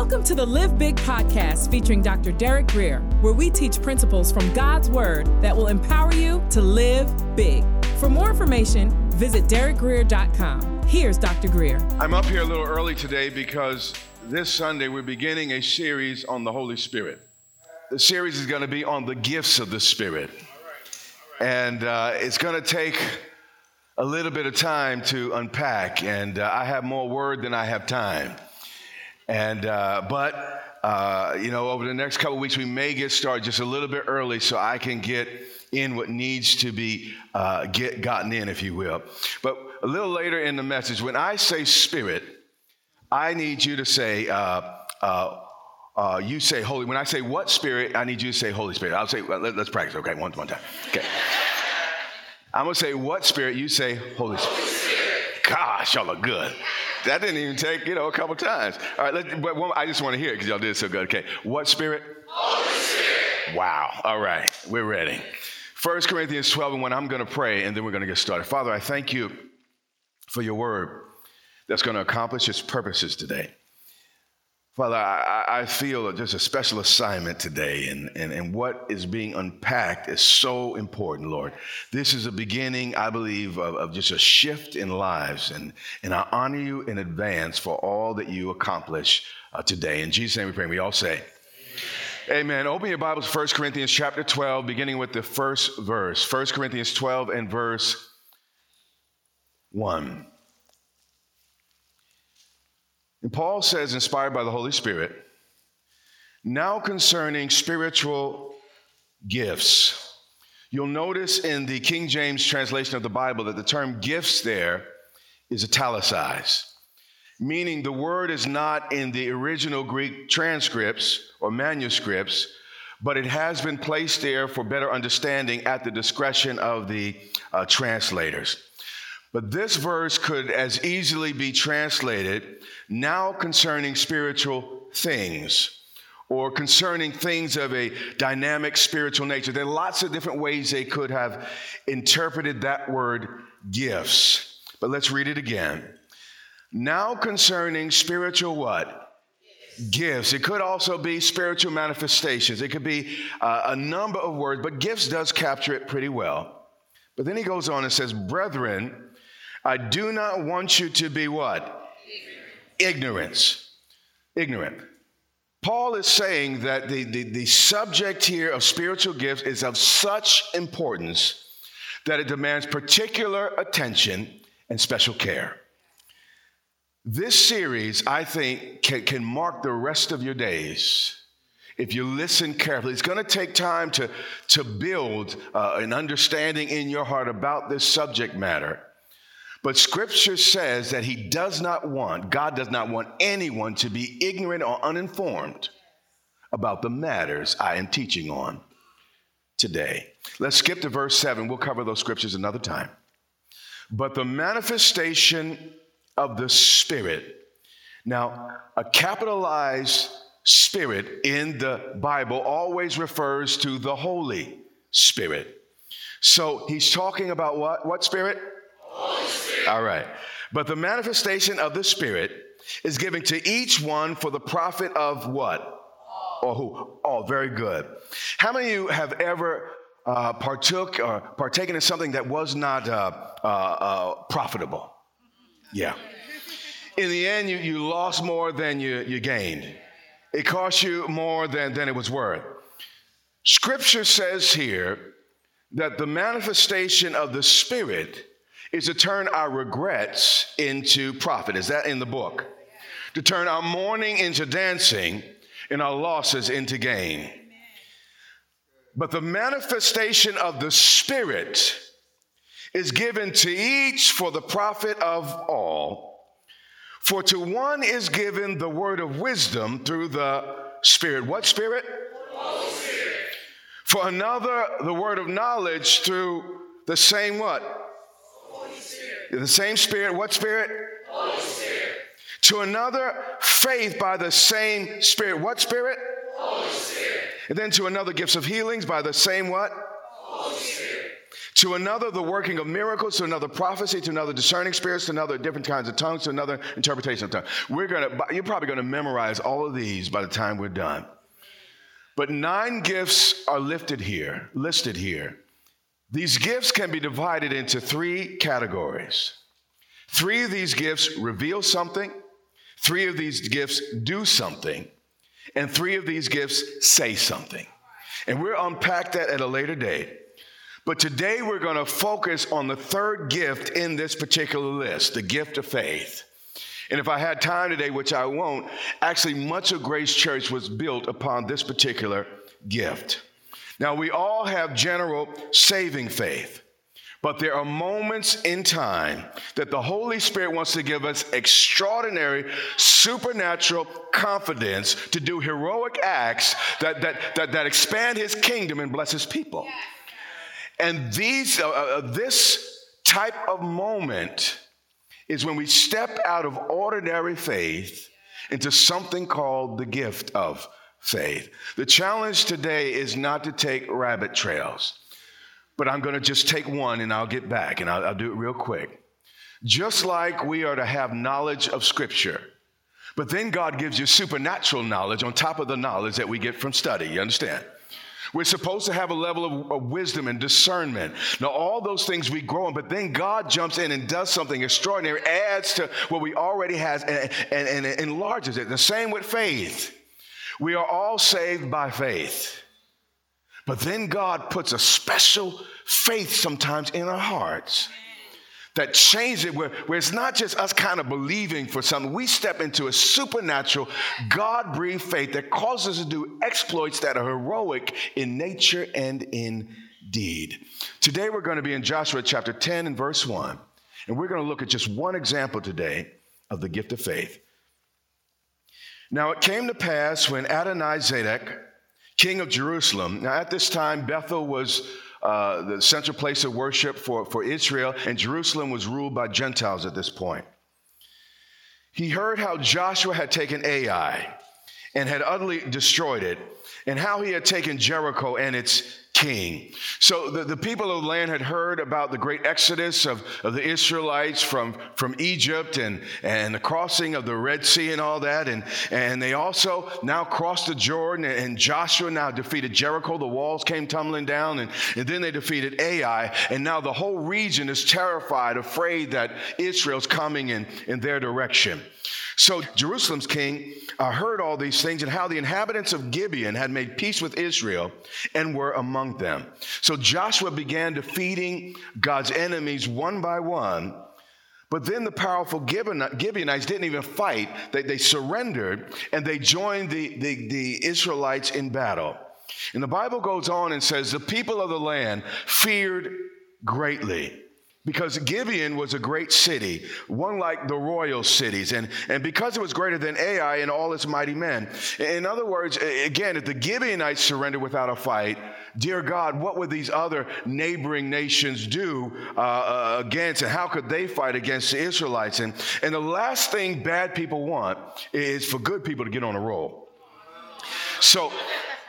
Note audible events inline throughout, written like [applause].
Welcome to the Live Big podcast featuring Dr. Derek Grier, where we teach principles from God's Word that will empower you to live big. For more information, visit derekgrier.com. Here's Dr. Grier. I'm up here a little early today because this Sunday we're beginning a series on the Holy Spirit. The series is going to be on the gifts of the Spirit. And uh, it's going to take a little bit of time to unpack, and uh, I have more word than I have time. And uh, but uh, you know, over the next couple weeks, we may get started just a little bit early, so I can get in what needs to be uh, get gotten in, if you will. But a little later in the message, when I say Spirit, I need you to say. Uh, uh, you say Holy. When I say what Spirit, I need you to say Holy Spirit. I'll say. Let, us practice. Okay, one one time. Okay. I'm gonna say what Spirit. You say Holy Spirit. Gosh, y'all are good. That didn't even take, you know, a couple times. All right, let, but one, I just want to hear it because y'all did so good. Okay, what spirit? Holy Spirit. Wow. All right, we're ready. 1 Corinthians 12 and 1, I'm going to pray and then we're going to get started. Father, I thank you for your word that's going to accomplish its purposes today. Father, I, I feel just a special assignment today, and, and, and what is being unpacked is so important, Lord. This is a beginning, I believe, of, of just a shift in lives, and, and I honor you in advance for all that you accomplish uh, today. In Jesus' name we pray. We all say, Amen. Open your Bibles, 1 Corinthians chapter 12, beginning with the first verse. 1 Corinthians 12 and verse 1. And Paul says, inspired by the Holy Spirit, now concerning spiritual gifts. You'll notice in the King James translation of the Bible that the term gifts there is italicized, meaning the word is not in the original Greek transcripts or manuscripts, but it has been placed there for better understanding at the discretion of the uh, translators. But this verse could as easily be translated now concerning spiritual things or concerning things of a dynamic spiritual nature. There are lots of different ways they could have interpreted that word gifts. But let's read it again. Now concerning spiritual what? Gifts. It could also be spiritual manifestations. It could be uh, a number of words, but gifts does capture it pretty well. But then he goes on and says, Brethren, I do not want you to be what? Ignorance. Ignorant. Paul is saying that the, the, the subject here of spiritual gifts is of such importance that it demands particular attention and special care. This series, I think, can, can mark the rest of your days if you listen carefully. It's going to take time to, to build uh, an understanding in your heart about this subject matter. But scripture says that he does not want, God does not want anyone to be ignorant or uninformed about the matters I am teaching on today. Let's skip to verse 7. We'll cover those scriptures another time. But the manifestation of the Spirit. Now, a capitalized Spirit in the Bible always refers to the Holy Spirit. So he's talking about what? What Spirit? All right. But the manifestation of the Spirit is given to each one for the profit of what? Or who? Oh, very good. How many of you have ever uh, partook or partaken in something that was not uh, uh, uh, profitable? Yeah. In the end, you, you lost more than you, you gained. It cost you more than, than it was worth. Scripture says here that the manifestation of the Spirit is to turn our regrets into profit. Is that in the book? To turn our mourning into dancing and our losses into gain. But the manifestation of the Spirit is given to each for the profit of all. For to one is given the word of wisdom through the Spirit. What Spirit? Spirit. For another, the word of knowledge through the same what? The same Spirit, what Spirit? Holy Spirit. To another, faith by the same Spirit. What Spirit? Holy Spirit. And then to another, gifts of healings by the same what? Holy Spirit. To another, the working of miracles, to another, prophecy, to another, discerning spirits, to another, different kinds of tongues, to another, interpretation of tongues. We're gonna, you're probably gonna memorize all of these by the time we're done. But nine gifts are lifted here, listed here. These gifts can be divided into three categories. Three of these gifts reveal something, three of these gifts do something, and three of these gifts say something. And we'll unpack that at a later date. But today we're going to focus on the third gift in this particular list the gift of faith. And if I had time today, which I won't, actually, much of Grace Church was built upon this particular gift. Now, we all have general saving faith, but there are moments in time that the Holy Spirit wants to give us extraordinary, supernatural confidence to do heroic acts that, that, that, that expand His kingdom and bless His people. And these, uh, uh, uh, this type of moment is when we step out of ordinary faith into something called the gift of faith. The challenge today is not to take rabbit trails, but I'm going to just take one and I'll get back and I'll, I'll do it real quick. Just like we are to have knowledge of Scripture, but then God gives you supernatural knowledge on top of the knowledge that we get from study. You understand? We're supposed to have a level of, of, wisdom and discernment. Now, all those things we grow in, but then God jumps in and does something extraordinary, adds to what we already have, and, and, and enlarges it. The same with faith. We are all saved by faith. But then God puts a special faith sometimes in our hearts that changes it, where, where it's not just us kind of believing for something. We step into a supernatural, God breathed faith that causes us to do exploits that are heroic in nature and in deed. Today we're going to be in Joshua chapter 10 and verse 1. And we're going to look at just one example today of the gift of faith. Now it came to pass when Adonai Zedek, king of Jerusalem, now at this time Bethel was uh, the central place of worship for, for Israel, and Jerusalem was ruled by Gentiles at this point. He heard how Joshua had taken Ai and had utterly destroyed it, and how he had taken Jericho and its king. So the, the people of the land had heard about the great exodus of, of the Israelites from, from Egypt and, and the crossing of the Red Sea and all that. And, and they also now crossed the Jordan, and Joshua now defeated Jericho. The walls came tumbling down, and, and then they defeated Ai. And now the whole region is terrified, afraid that Israel's coming in, in their direction. So Jerusalem's king uh, heard all these things and how the inhabitants of Gibeon had made peace with Israel and were among them. So Joshua began defeating God's enemies one by one. But then the powerful Gibeonites didn't even fight. They, they surrendered and they joined the, the, the Israelites in battle. And the Bible goes on and says, The people of the land feared greatly because Gibeon was a great city, one like the royal cities, and, and because it was greater than Ai and all its mighty men. In other words, again, if the Gibeonites surrendered without a fight, dear God, what would these other neighboring nations do uh, uh, against, and how could they fight against the Israelites? And, and the last thing bad people want is for good people to get on a roll. So,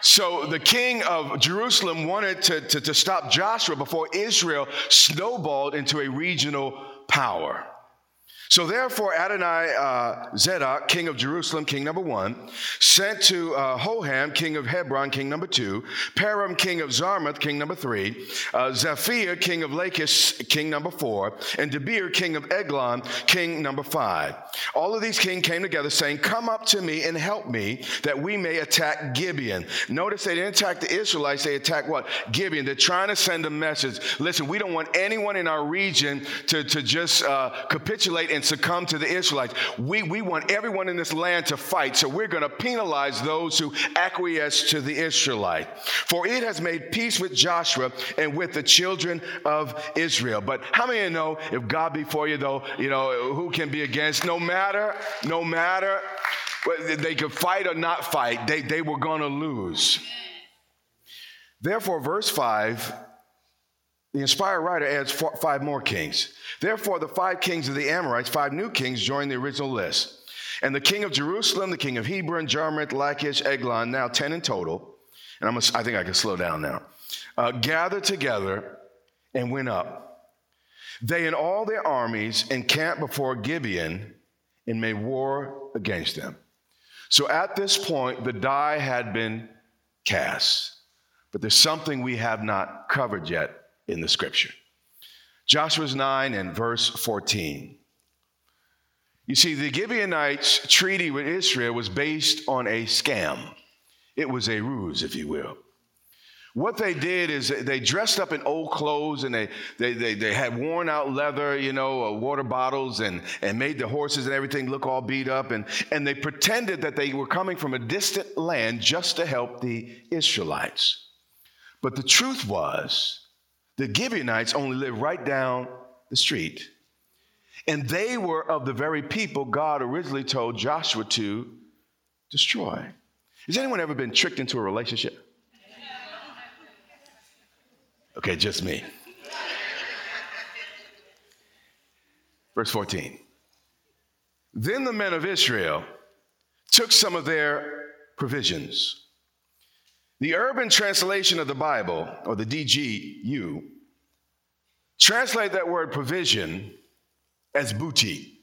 so the king of Jerusalem wanted to, to, to, stop Joshua before Israel snowballed into a regional power. So therefore, Adonai uh, Zedek, king of Jerusalem, king number one, sent to uh, Hoham, king of Hebron, king number two, Param, king of Jarmuth, king number three, uh, Zaphiah, king of Lachish, king number four, and Debir, king of Eglon, king number five. All of these kings came together saying, Come up to me and help me that we may attack Gibeon. Notice they didn't attack the Israelites, they attacked what? Gibeon. They're trying to send a message. Listen, we don't want anyone in our region to, to just uh, capitulate and and succumb to the Israelites. We, we want everyone in this land to fight, so we're going to penalize those who acquiesce to the Israelite. For it has made peace with Joshua and with the children of Israel. But how many you know if God be for you, though, you know, who can be against? No matter, no matter, whether they could fight or not fight, they, they were going to lose. Therefore, verse 5 the inspired writer adds four, five more kings. Therefore, the five kings of the Amorites, five new kings, join the original list. And the king of Jerusalem, the king of Hebron, Jarmuth, Lachish, Eglon, now 10 in total, and I'm a, I think I can slow down now, uh, gathered together and went up. They and all their armies encamped before Gibeon and made war against them. So at this point, the die had been cast. But there's something we have not covered yet in the scripture. Joshua's 9 and verse 14. You see, the Gibeonites' treaty with Israel was based on a scam. It was a ruse, if you will. What they did is they dressed up in old clothes and they, they, they, they had worn out leather, you know, uh, water bottles and, and made the horses and everything look all beat up. And, and they pretended that they were coming from a distant land just to help the Israelites. But the truth was, the Gibeonites only lived right down the street. And they were of the very people God originally told Joshua to destroy. Has anyone ever been tricked into a relationship? Okay, just me. Verse 14. Then the men of Israel took some of their provisions. The urban translation of the Bible, or the DGU, translate that word provision as booty.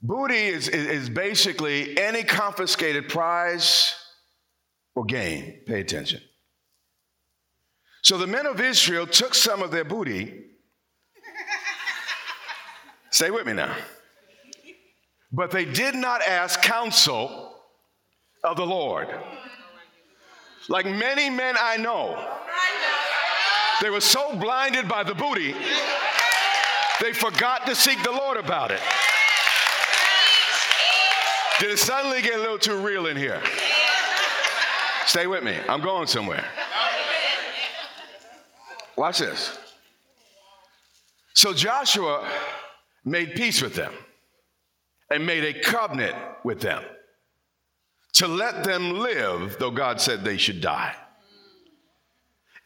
Booty is, is, basically any confiscated prize or gain. Pay attention. So the men of Israel took some of their booty. [laughs] Stay with me now. But they did not ask counsel of the Lord. Like many men I know, they were so blinded by the booty they forgot to seek the Lord about it. Did it suddenly get a little too real in here? Stay with me. I'm going somewhere. Watch this. So Joshua made peace with them and made a covenant with them to let them live, though God said they should die.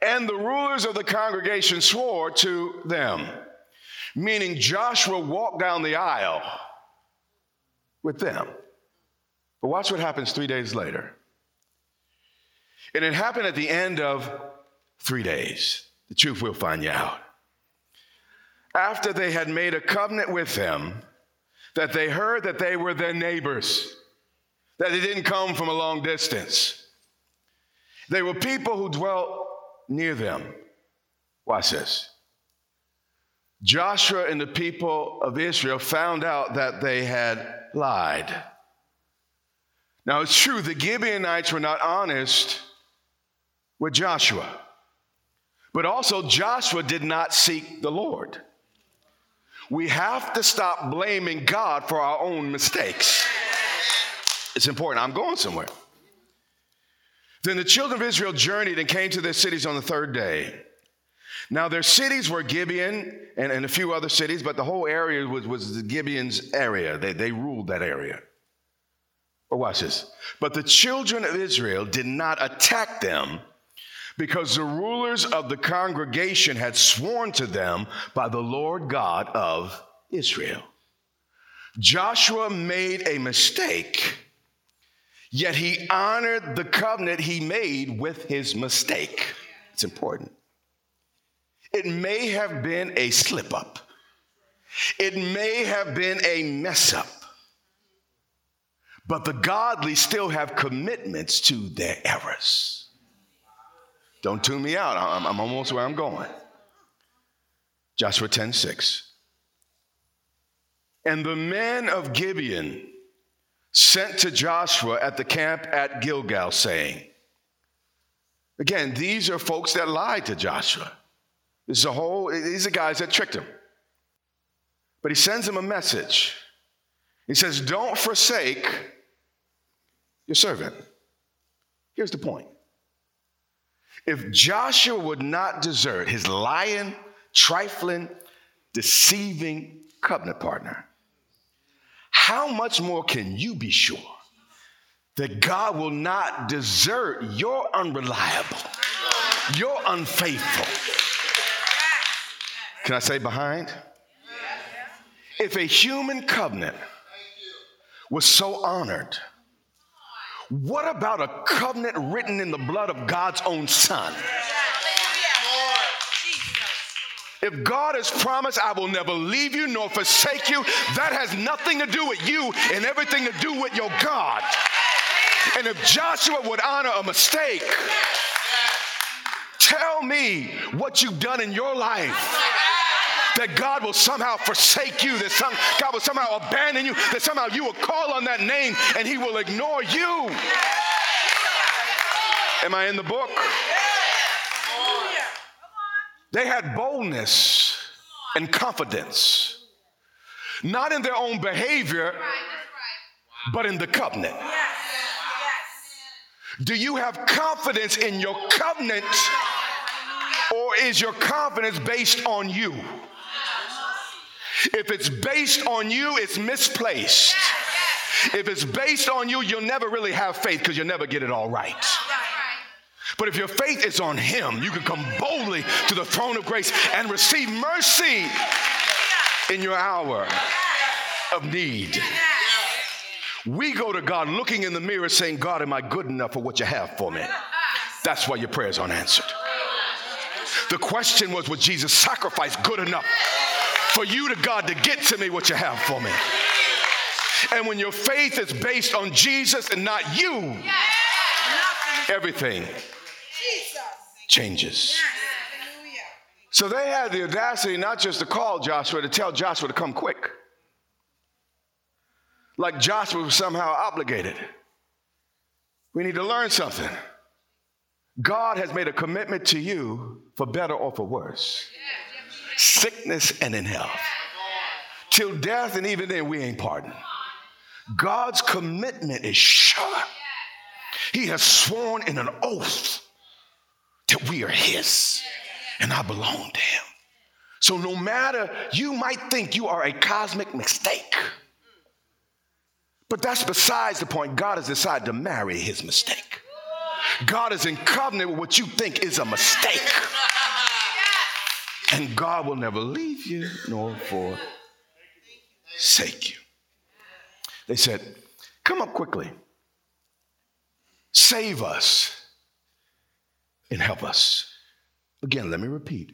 And the rulers of the congregation swore to them meaning Joshua walked down the aisle with them. But watch what happens three days later. And it happened at the end of three days. The truth will find you out. After they had made a covenant with them, that they heard that they were their neighbors, that they didn't come from a long distance. They were people who dwelt near them. Watch this. Joshua and the people of Israel found out that they had lied. Now, it's true, the Gibeonites were not honest with Joshua, but also Joshua did not seek the Lord. We have to stop blaming God for our own mistakes. It's important. I'm going somewhere. Then the children of Israel journeyed and came to their cities on the third day. Now, their cities were Gibeon and, and a few other cities, but the whole area was, was the Gibeon's area. They, they ruled that area. But watch this. But the children of Israel did not attack them because the rulers of the congregation had sworn to them by the Lord God of Israel. Joshua made a mistake, yet he honored the covenant he made with his mistake. It's important. It may have been a slip up, it may have been a mess up, but the godly still have commitments to their errors. Don't tune me out, I'm, I'm almost where I'm going. Joshua 10 6. And the men of Gibeon sent to Joshua at the camp at Gilgal, saying, Again, these are folks that lied to Joshua. This is a whole, these are guys that tricked him. But he sends him a message. He says, Don't forsake your servant. Here's the point. If Joshua would not desert his lying, trifling, deceiving covenant partner, how much more can you be sure that God will not desert your unreliable, your unfaithful, can I say behind? If a human covenant was so honored, what about a covenant written in the blood of God's own son? If God has promised, I will never leave you nor forsake you, that has nothing to do with you and everything to do with your God. And if Joshua would honor a mistake, tell me what you've done in your life that God will somehow forsake you, that some, God will somehow abandon you, that somehow you will call on that name and he will ignore you. Am I in the book? They had boldness and confidence, not in their own behavior, but in the covenant. Do you have confidence in your covenant, or is your confidence based on you? If it's based on you, it's misplaced. If it's based on you, you'll never really have faith because you'll never get it all right. But if your faith is on Him, you can come boldly to the throne of grace and receive mercy in your hour of need. We go to God looking in the mirror saying, God, am I good enough for what you have for me? That's why your prayers aren't answered. The question was, was Jesus' sacrifice good enough for you to God to get to me what you have for me? And when your faith is based on Jesus and not you, everything changes. So they had the audacity not just to call Joshua, to tell Joshua to come quick. Like Joshua was somehow obligated. We need to learn something. God has made a commitment to you for better or for worse, sickness and in health. Till death, and even then, we ain't pardoned. God's commitment is sure. He has sworn in an oath that we are His and I belong to Him. So, no matter, you might think you are a cosmic mistake, but that's besides the point. God has decided to marry His mistake. God is in covenant with what you think is a mistake. And God will never leave you nor forsake you. They said, Come up quickly, save us, and help us. Again, let me repeat.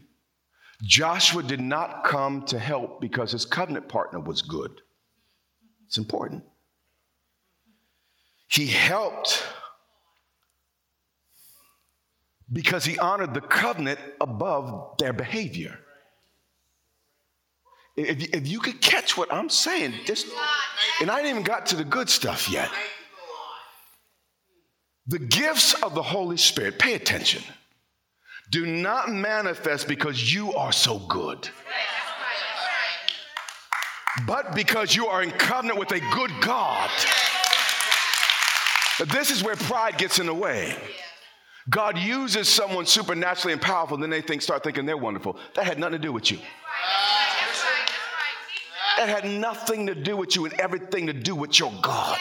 Joshua did not come to help because his covenant partner was good. It's important. He helped because he honored the covenant above their behavior. If, you could catch what I'm saying, just, and I ain't even got to the good stuff yet. The gifts of the Holy Spirit, pay attention, do not manifest because you are so good, but because you are in covenant with a good God. This is where pride gets in the way. God uses someone supernaturally and powerful, and then they think, start thinking they're wonderful. That had nothing to do with you. That had nothing to do with you and everything to do with your God.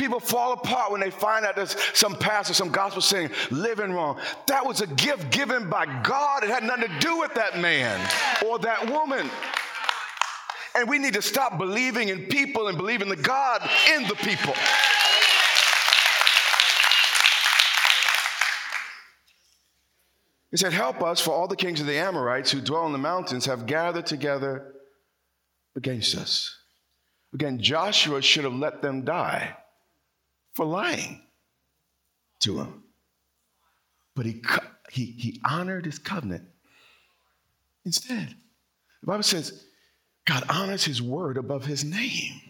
People fall apart when they find out there's some pastor, some gospel saying, living wrong. That was a gift given by God. It had nothing to do with that man or that woman. And we need to stop believing in people and believing the God in the people. He said, Help us, for all the kings of the Amorites who dwell in the mountains have gathered together against us. Again, Joshua should have let them die for lying to him. But he, he, he honored his covenant instead. The Bible says God honors his word above his name.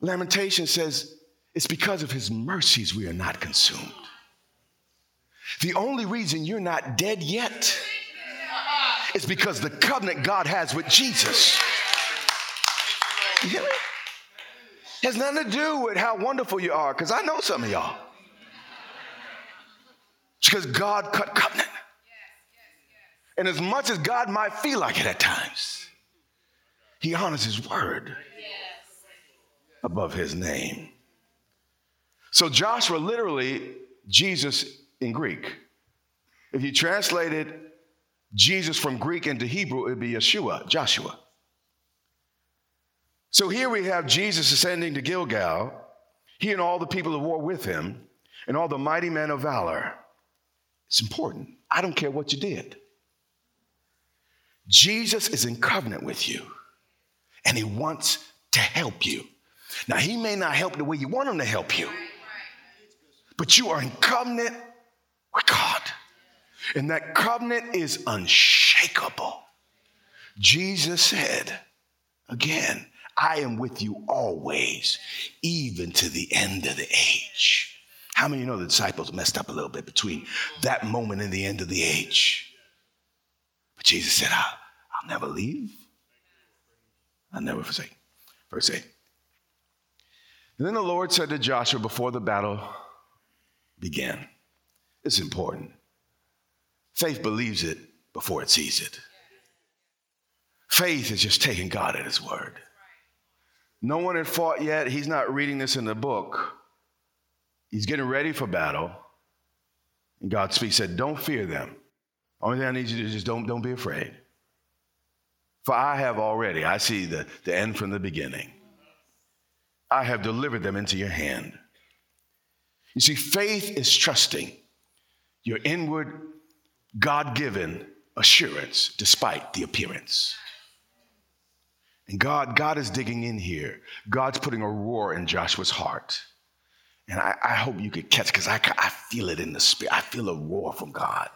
Lamentation says it's because of his mercies we are not consumed. The only reason you're not dead yet is because the covenant God has with Jesus. You hear me? Has nothing to do with how wonderful you are, because I know some of y'all. It's because God cut covenant. And as much as God might feel like it at times, He honors His word above His name. So Joshua literally, Jesus in Greek. If you translated Jesus from Greek into Hebrew, it would be Yeshua, Joshua. So here we have Jesus ascending to Gilgal, he and all the people of war with him, and all the mighty men of valor. It's important. I don't care what you did. Jesus is in covenant with you and he wants to help you. Now, he may not help the way you want him to help you, but you are in covenant with God. And that covenant is unshakable. Jesus said, again, I am with you always, even to the end of the age. How many of you know the disciples messed up a little bit between that moment and the end of the age? But Jesus said, I'll, I'll never leave. I'll never forsake. Verse 8. And then the Lord said to Joshua before the battle began, It's important. Faith believes it before it sees it. Faith is just taking God at His word. No one had fought yet. He's not reading this in the book. He's getting ready for battle. And God speaks, said, Don't fear them. Only thing I need you to do is just don't, don't be afraid. For I have already, I see the, the end from the beginning. I have delivered them into your hand. You see, faith is trusting your inward, God given assurance despite the appearance. And God, God is digging in here. God's putting a roar in Joshua's heart. And I, I hope you could catch because I, I feel it in the spirit. I feel a roar from God.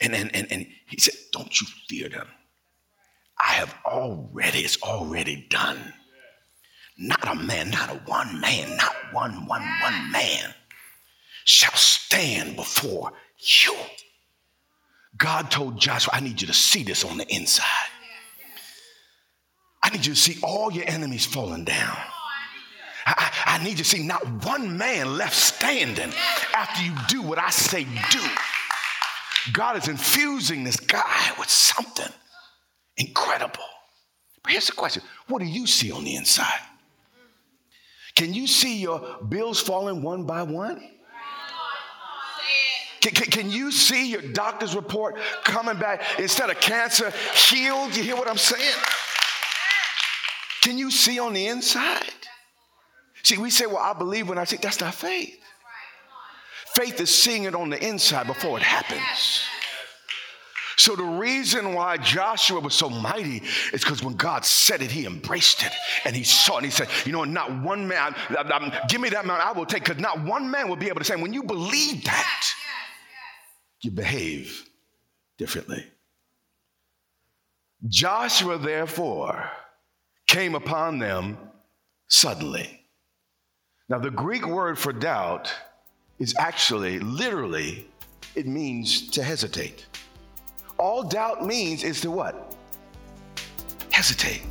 And, and, and, and he said, Don't you fear them. I have already, it's already done. Not a man, not a one man, not one, one, one man shall stand before you. God told Joshua, I need you to see this on the inside. I need you to see all your enemies falling down. I, I, need you to see not one man left standing after you do what I say do. God is infusing this guy with something incredible. But here's the question what do you see on the inside? Can you see your bills falling one by one? Can, can, can, you see your doctor's report coming back instead of cancer healed? You hear what I'm saying? Can you see on the inside? See, we say, well, I believe when I see, that's not faith. Faith is seeing it on the inside before it happens. So the reason why Joshua was so mighty is because when God said it, he embraced it and he saw it. And he said, you know, not one man, I, I, give me that man, I will take, because not one man will be able to say, when you believe that, you behave differently. Joshua, therefore, came upon them suddenly. Now, the Greek word for doubt is actually, literally, it means to hesitate. All doubt means is to what? Hesitate.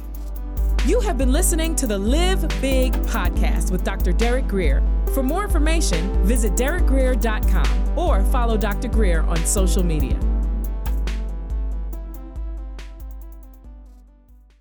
You have been listening to the Live Big podcast with Dr. Derek Grier. For more information, visit derekgrier.com or follow Dr. Grier on social media.